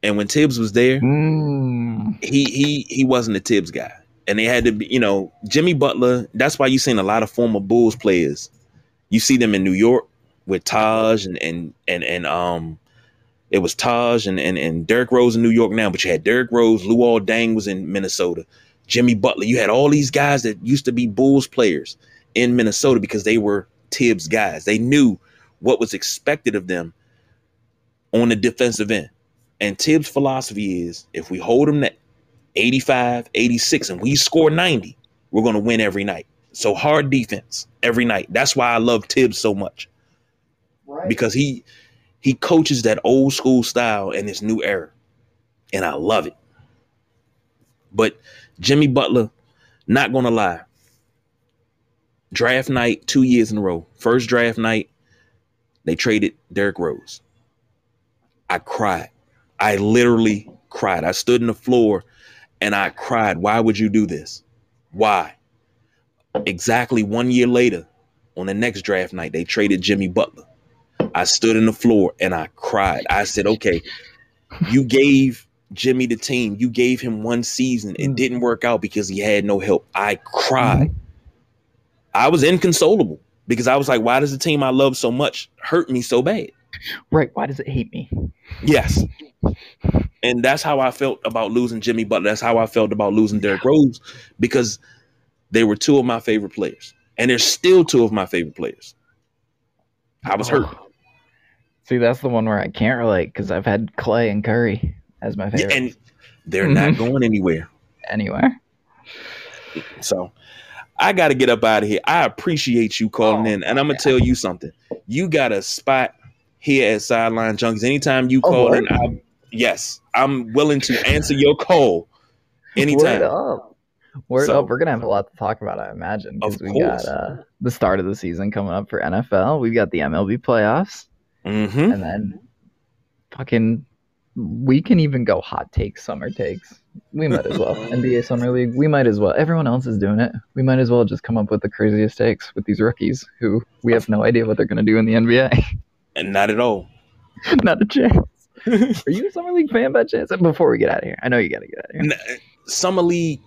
and when Thibs was there, Mm. he he he wasn't a Thibs guy, and they had to be, you know, Jimmy Butler. That's why you seen a lot of former Bulls players. You see them in New York with Taj and and and and um, it was Taj and and and Derrick Rose in New York now, but you had Derrick Rose, Luol Deng was in Minnesota, Jimmy Butler. You had all these guys that used to be Bulls players in Minnesota because they were Thibs guys. They knew what was expected of them on the defensive end. And Thibs' philosophy is if we hold them to 85, 86, and we score 90, we're going to win every night. So hard defense every night. That's why I love Thibs so much Right. because he he coaches that old school style in this new era, and I love it. But Jimmy Butler, not gonna lie, draft night two years in a row. First draft night, they traded Derrick Rose. I cried. I literally cried. I stood in the floor and I cried. Why would you do this? Why? Exactly one year later, on the next draft night, they traded Jimmy Butler. I stood in the floor and I cried. I said, okay, you gave Jimmy the team. You gave him one season. It didn't work out because he had no help. I cried. I was inconsolable because I was like, why does the team I love so much hurt me so bad? Right. Why does it hate me? Yes. And that's how I felt about losing Jimmy Butler. That's how I felt about losing Derrick Rose because they were two of my favorite players. And they're still two of my favorite players. I was hurt. Oh. See, that's the one where I can't relate because I've had Clay and Curry as my Yeah, favorite. and they're not Mhm. going anywhere. anywhere. So I got to get up out of here. I appreciate you calling Oh, in. And I'm going to tell you something. You got a spot here at Sideline Junkies. Anytime you Oh, call word? in, I, yes, I'm willing to answer your call anytime. Word up. Word So- up. We're gonna have a lot to talk about, I imagine. Of Because we course. got uh, the start of the season coming up for NFL. We've got the MLB playoffs, hmm and then fucking we can even go hot takes, summer takes. We might as well. [laughs] NBA Summer League. We might as well. Everyone else is doing it. We might as well just come up with the craziest takes with these rookies who we have no idea what they're gonna do in the NBA. [laughs] And not at all. [laughs] Not a chance. Are you a Summer League fan by chance? Before we get out of here, I know you gotta get out of here. N- uh, Summer League,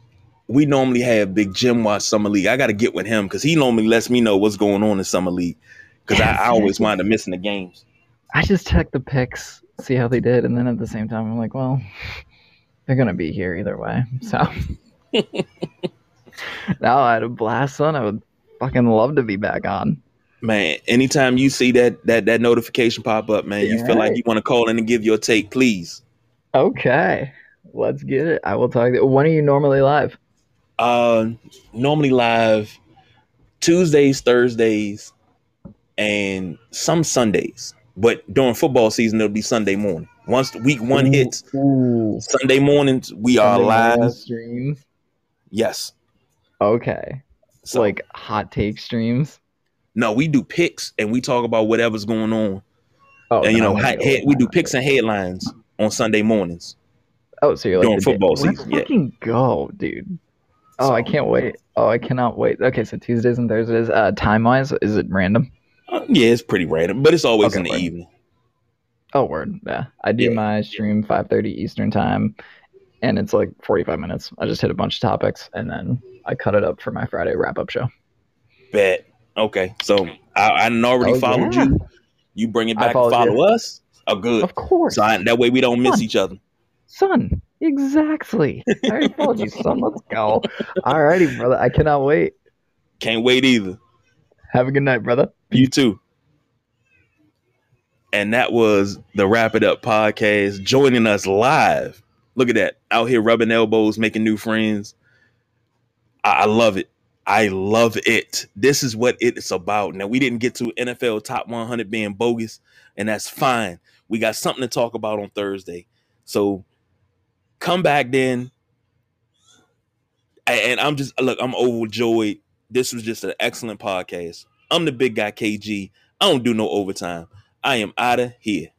we normally have Big Jim watch Summer League. I got to get with him because he normally lets me know what's going on in Summer League because Yes, I, I always yes, wind up missing the games. I just check the picks, see how they did, and then at the same time, I'm like, well, they're gonna be here either way. So [laughs] [laughs] now I had a blast, son. I would fucking love to be back on. Man, anytime you see that that that notification pop up, man, you feel like you want to call in and give your take, please. Okay, let's get it. I will talk. When are you normally live? Uh, normally live Tuesdays, Thursdays, and some Sundays. But during football season, it'll be Sunday morning. Once the week one Ooh, hits, ooh. Sunday mornings we are Sunday morning live. streams. Yes. Okay, So like hot take streams. no, we do picks and we talk about whatever's going on. Oh, and you know, head, we do picks and headlines on Sunday mornings. Oh, so you're like during day- football Let's season, yeah. fucking go, dude. Oh, I can't wait. Oh, I cannot wait. Okay, so Tuesdays and Thursdays. Uh, time wise, is it random? Uh, yeah, it's pretty random, but it's always Okay, in the word. evening. Oh, word. Yeah, I do Yeah. my stream 5:30 Eastern time, and it's like 45 minutes. I just hit a bunch of topics, and then I cut it up for my Friday wrap up show. Bet. Okay, so I, I already Oh, followed yeah. you. You bring it back and follow us. Oh, good. Of course, So I, that way we don't miss each other. son. Exactly. I already [laughs] followed you, son. Let's go. Alrighty, brother. I cannot wait. Can't wait either. Have a good night, brother. You too. And that was the Wrap It Up podcast joining us live. Look at that. Out here rubbing elbows, making new friends. I, I love it. I love it. This is what it's about. Now, we didn't get to NFL top 100 being bogus, and that's fine. We got something to talk about on Thursday. So come back then. And I'm just, look, I'm overjoyed. This was just an excellent podcast. I'm the big guy, KG. I don't do no overtime. I am out of here.